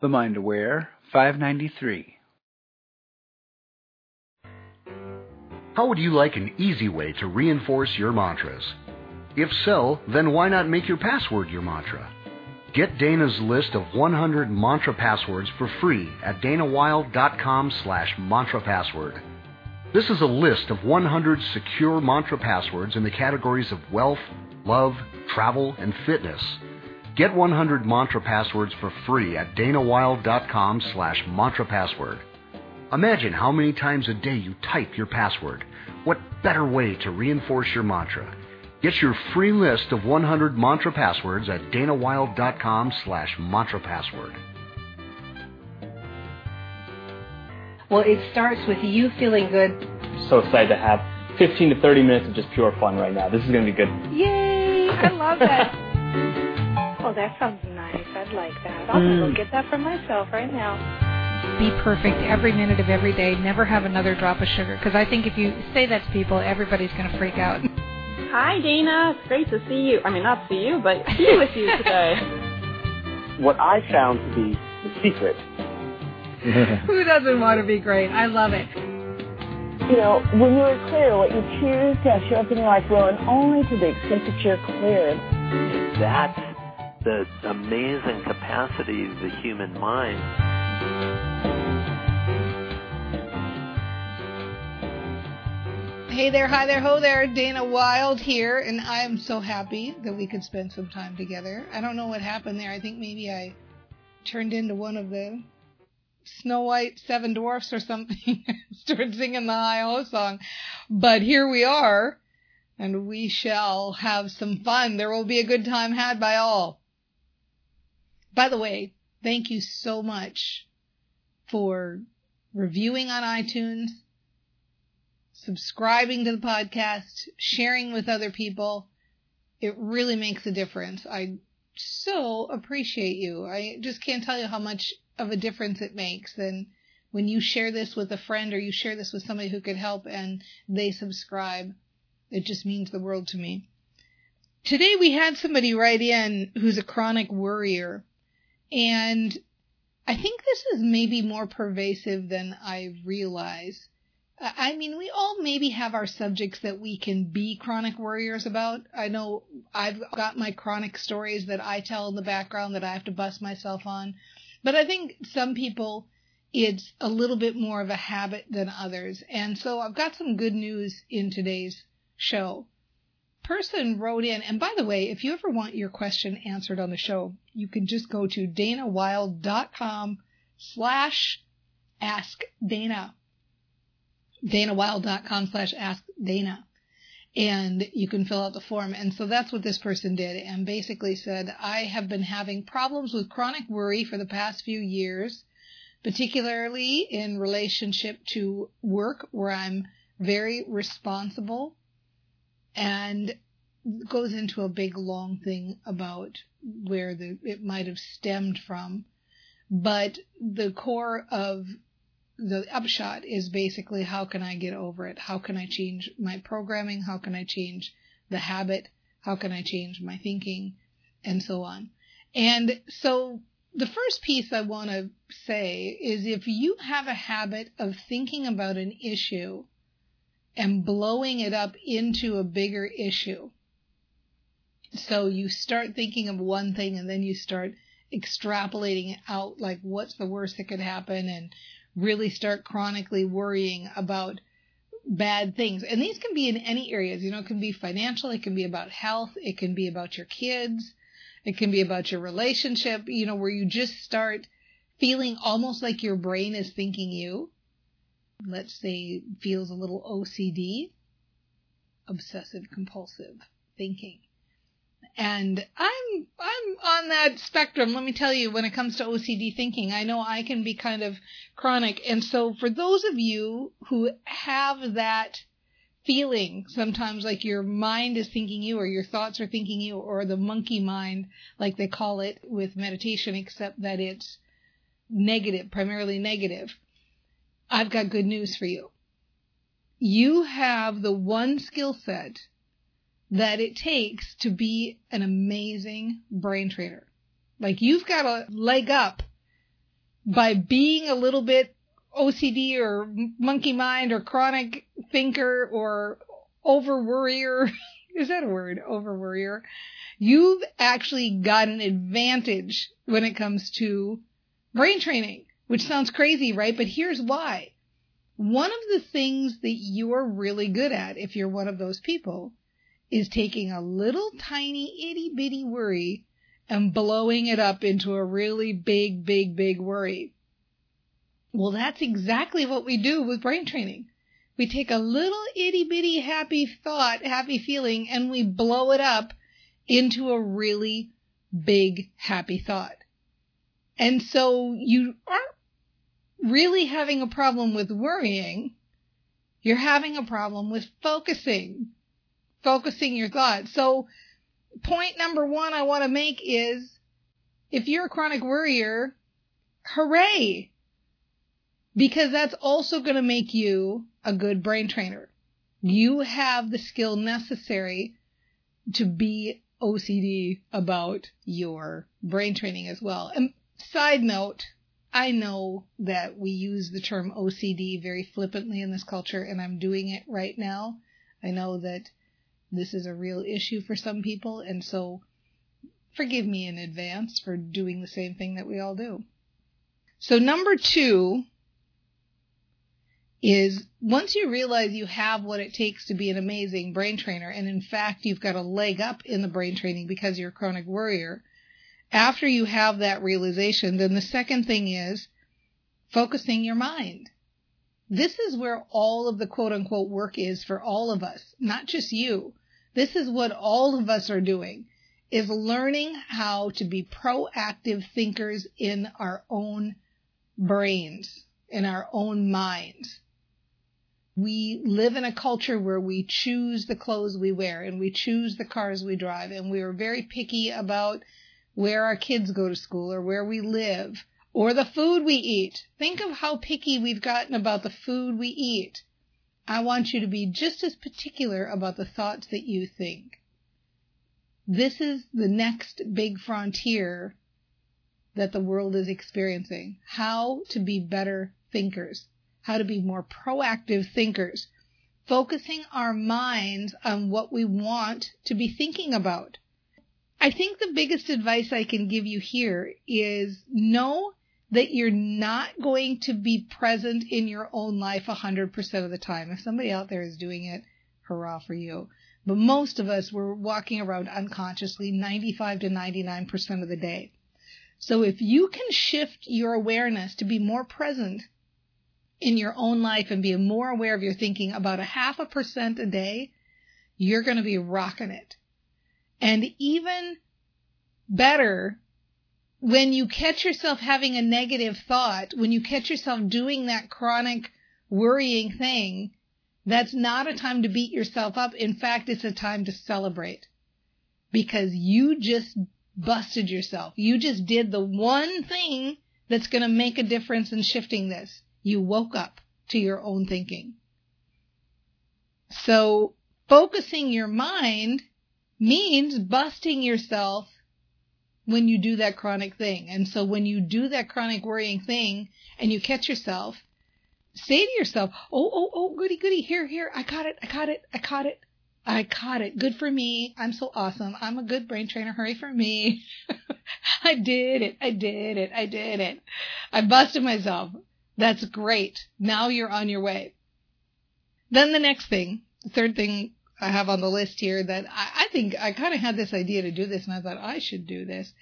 The Mind Aware 593. How would you like an easy way to reinforce your mantras? If so, then why not make your password your mantra? Get Dana's list of 100 mantra passwords for free at danawilde.com slash mantra password. This is a list of 100 secure mantra passwords in the categories of wealth, love, travel, and fitness. Get 100 mantra passwords for free at danawilde.com slash mantra password. Imagine how many times a day you type your password. What better way to reinforce your mantra? Get your free list of 100 mantra passwords at danawilde.com slash mantra password. Well, it starts with you feeling good. So excited to have 15 to 30 minutes of just pure fun right now. This is going to be good. Yay! I love that. oh, that sounds nice. I'd like that. I'll mm. go get that for myself right now. Be perfect every minute of every day. Never have another drop of sugar. Because I think if you say that to people, everybody's going to freak out. Hi, Dana. It's great to see you. I mean, not see you, but be with you today. what I found to be the secret Who doesn't want to be great? I love it. You know, when you are clear, what you choose to have show up in your life will, and only to the extent that you're clear. That's the amazing capacity of the human mind. Hey there, hi there, ho there, Dana Wilde here, and I am so happy that we could spend some time together. I don't know what happened there. I think maybe I turned into one of the Snow White, Seven Dwarfs, or something, Started singing the Hi Ho song. But here we are, and we shall have some fun. There will be a good time had by all. By the way, thank you so much for reviewing on iTunes, subscribing to the podcast, sharing with other people. It really makes a difference. I so appreciate you. I just can't tell you how much of a difference it makes than when you share this with a friend or you share this with somebody who could help and they subscribe. It just means the world to me. Today we had somebody write in who's a chronic worrier and I think this is maybe more pervasive than I realize. I mean, we all maybe have our subjects that we can be chronic worriers about. I know I've got my chronic stories that I tell in the background that I have to bust myself on. But I think some people, it's a little bit more of a habit than others. And so I've got some good news in today's show. Person wrote in, and by the way, if you ever want your question answered on the show, you can just go to danawilde.com slash ask Dana. danawilde.com slash ask Dana and you can fill out the form. And so that's what this person did and basically said, I have been having problems with chronic worry for the past few years, particularly in relationship to work where I'm very responsible and goes into a big long thing about where the, it might have stemmed from. But the core of the upshot is basically how can I get over it? How can I change my programming? How can I change the habit? How can I change my thinking? And so on. And so the first piece I want to say is if you have a habit of thinking about an issue and blowing it up into a bigger issue, so you start thinking of one thing and then you start extrapolating out like what's the worst that could happen and really start chronically worrying about bad things. And these can be in any areas. You know, it can be financial, it can be about health, it can be about your kids, it can be about your relationship, you know, where you just start feeling almost like your brain is thinking you. Let's say feels a little OCD, obsessive compulsive thinking. And I'm I'm on that spectrum. Let me tell you, when it comes to OCD thinking, I know I can be kind of chronic. And so for those of you who have that feeling sometimes like your mind is thinking you or your thoughts are thinking you or the monkey mind like they call it with meditation except that it's negative primarily negative i've got good news for you you have the one skill set that it takes to be an amazing brain trainer. Like you've got a leg up by being a little bit OCD or monkey mind or chronic thinker or over worrier. Is that a word? Over worrier. You've actually got an advantage when it comes to brain training, which sounds crazy, right? But here's why. One of the things that you're really good at, if you're one of those people, is taking a little tiny itty bitty worry and blowing it up into a really big, big, big worry. Well, that's exactly what we do with brain training. We take a little itty bitty happy thought, happy feeling, and we blow it up into a really big happy thought. And so you aren't really having a problem with worrying. You're having a problem with focusing, focusing your thoughts. So point number one I want to make is if you're a chronic worrier, hooray! Because that's also going to make you a good brain trainer. You have the skill necessary to be OCD about your brain training as well. And side note, I know that we use the term OCD very flippantly in this culture, and I'm doing it right now. I know that this is a real issue for some people, and so forgive me in advance for doing the same thing that we all do. So, number two is once you realize you have what it takes to be an amazing brain trainer, and in fact, you've got a leg up in the brain training because you're a chronic worrier, after you have that realization, then the second thing is focusing your mind. This is where all of the quote unquote work is for all of us, not just you. This is what all of us are doing is learning how to be proactive thinkers in our own brains, in our own minds. We live in a culture where we choose the clothes we wear and we choose the cars we drive and we are very picky about where our kids go to school or where we live or the food we eat. Think of how picky we've gotten about the food we eat. I want you to be just as particular about the thoughts that you think. This is the next big frontier that the world is experiencing. How to be better thinkers, how to be more proactive thinkers, focusing our minds on what we want to be thinking about. I think the biggest advice I can give you here is know that you're not going to be present in your own life 100% of the time. If somebody out there is doing it, hurrah for you. But most of us, we're walking around unconsciously 95 to 99% of the day. So if you can shift your awareness to be more present in your own life and be more aware of your thinking about a half a percent a day, you're going to be rocking it. And even better, when you catch yourself having a negative thought, when you catch yourself doing that chronic worrying thing, that's not a time to beat yourself up. In fact, it's a time to celebrate because you just busted yourself. You just did the one thing that's going to make a difference in shifting this. You woke up to your own thinking. So focusing your mind means busting yourself when you do that chronic thing. And so when you do that chronic worrying thing and you catch yourself, say to yourself, oh, oh, oh, goody, goody, here, here, I caught it, I caught it, I caught it. I caught it. Good for me. I'm so awesome. I'm a good brain trainer. Hurry for me. I did it. I did it. I did it. I busted myself. That's great. Now you're on your way. Then the next thing, the third thing I have on the list here that I, I think I kind of had this idea to do this and I thought I should do this.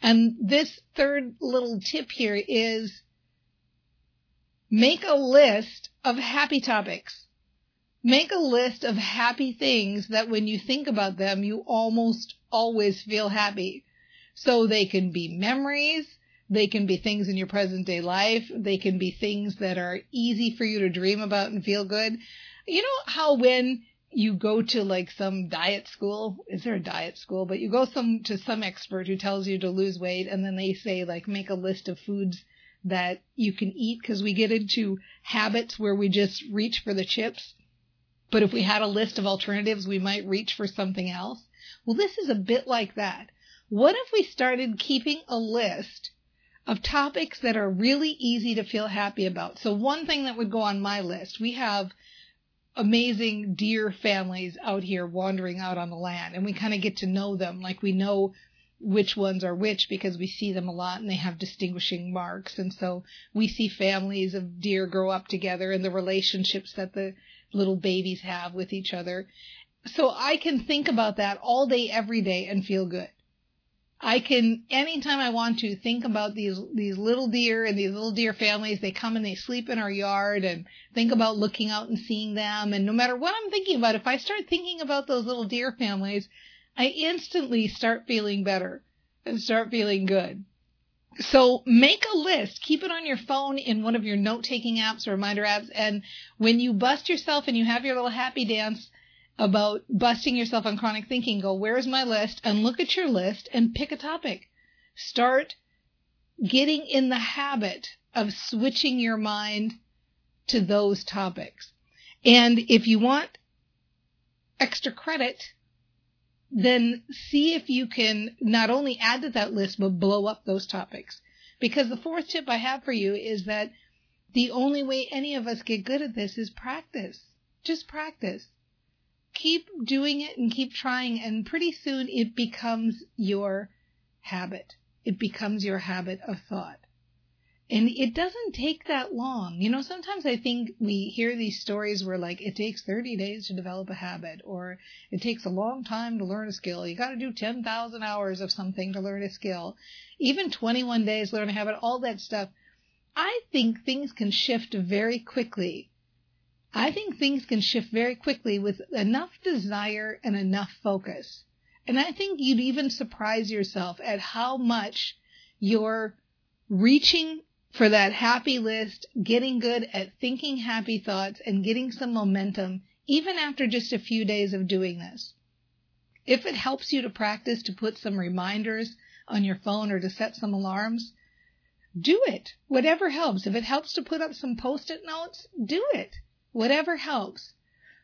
And this third little tip here is make a list of happy topics. Make a list of happy things that when you think about them, you almost always feel happy. So they can be memories. They can be things in your present day life. They can be things that are easy for you to dream about and feel good. You know how when you go to like some diet school. Is there a diet school? But you go some to some expert who tells you to lose weight, and then they say like make a list of foods that you can eat because we get into habits where we just reach for the chips. But if we had a list of alternatives, we might reach for something else. Well, this is a bit like that. What if we started keeping a list of topics that are really easy to feel happy about. So one thing that would go on my list, we have amazing deer families out here wandering out on the land. And we kind of get to know them. Like we know which ones are which because we see them a lot and they have distinguishing marks. And so we see families of deer grow up together and the relationships that the little babies have with each other. So i can think about that all day every day and feel good I can anytime I want to think about these these little deer and these little deer families. They come and they sleep in our yard and think about looking out and seeing them. And no matter what I'm thinking about, if I start thinking about those little deer families, I instantly start feeling better and start feeling good. So make a list, keep it on your phone in one of your note taking apps or reminder apps. And when you bust yourself and you have your little happy dance, about busting yourself on chronic thinking, go, where's my list? And look at your list and pick a topic. Start getting in the habit of switching your mind to those topics. And if you want extra credit, then see if you can not only add to that list, but blow up those topics. Because the fourth tip I have for you is that the only way any of us get good at this is practice. Just practice keep doing it and keep trying and pretty soon it becomes your habit. It becomes your habit of thought. And it doesn't take that long. You know, sometimes I think we hear these stories where like it takes 30 days to develop a habit or it takes a long time to learn a skill. You got to do 10,000 hours of something to learn a skill. Even 21 days learn a habit, all that stuff. I think things can shift very quickly I think things can shift very quickly with enough desire and enough focus. And I think you'd even surprise yourself at how much you're reaching for that happy list, getting good at thinking happy thoughts and getting some momentum even after just a few days of doing this. If it helps you to practice to put some reminders on your phone or to set some alarms, do it. Whatever helps. If it helps to put up some post-it notes, do it whatever helps.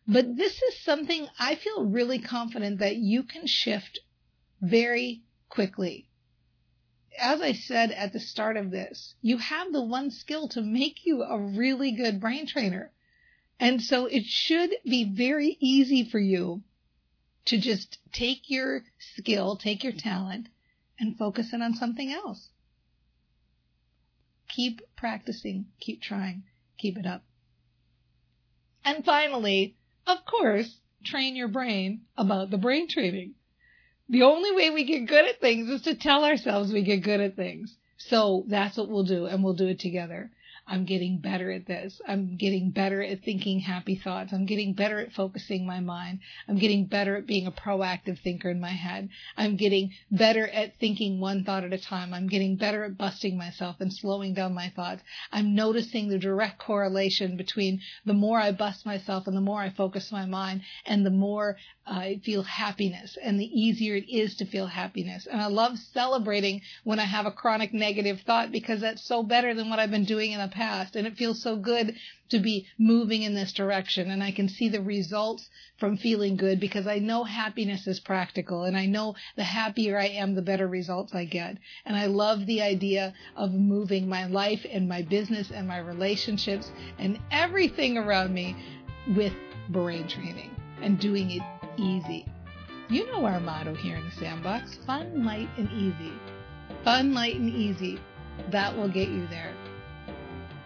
But this is something I feel really confident that you can shift very quickly. As I said at the start of this, you have the one skill to make you a really good brain trainer. And so it should be very easy for you to just take your skill, take your talent, and focus it on something else. Keep practicing, keep trying, keep it up. And finally, of course, train your brain about the brain training. The only way we get good at things is to tell ourselves we get good at things. So that's what we'll do, and we'll do it together. I'm getting better at this. I'm getting better at thinking happy thoughts. I'm getting better at focusing my mind. I'm getting better at being a proactive thinker in my head. I'm getting better at thinking one thought at a time. I'm getting better at busting myself and slowing down my thoughts. I'm noticing the direct correlation between the more I bust myself and the more I focus my mind and the more uh, I feel happiness and the easier it is to feel happiness. And I love celebrating when I have a chronic negative thought because that's so better than what I've been doing in the past. And it feels so good to be moving in this direction. And I can see the results from feeling good because I know happiness is practical and I know the happier I am, the better results I get. And I love the idea of moving my life and my business and my relationships and everything around me with brain training and doing it easy. You know our motto here in the sandbox fun, light, and easy. Fun, light, and easy. That will get you there.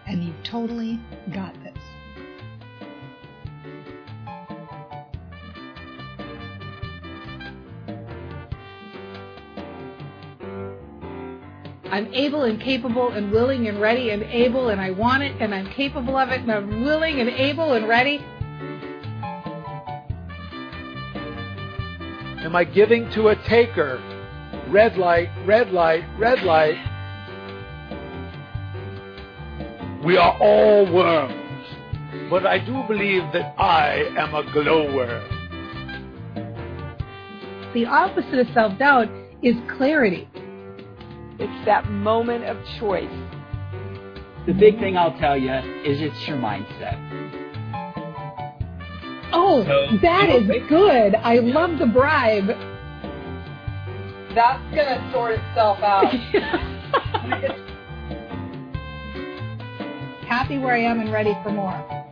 And you've totally got this. I'm able and capable and willing and ready and able and I want it and I'm capable of it and I'm willing and able and ready Am I giving to a taker? Red light, red light, red light. We are all worms, but I do believe that I am a glowworm. The opposite of self doubt is clarity. It's that moment of choice. The big thing I'll tell you is it's your mindset. Oh, so, that is good. I love the bribe. That's gonna sort itself out. see where I am and ready for more.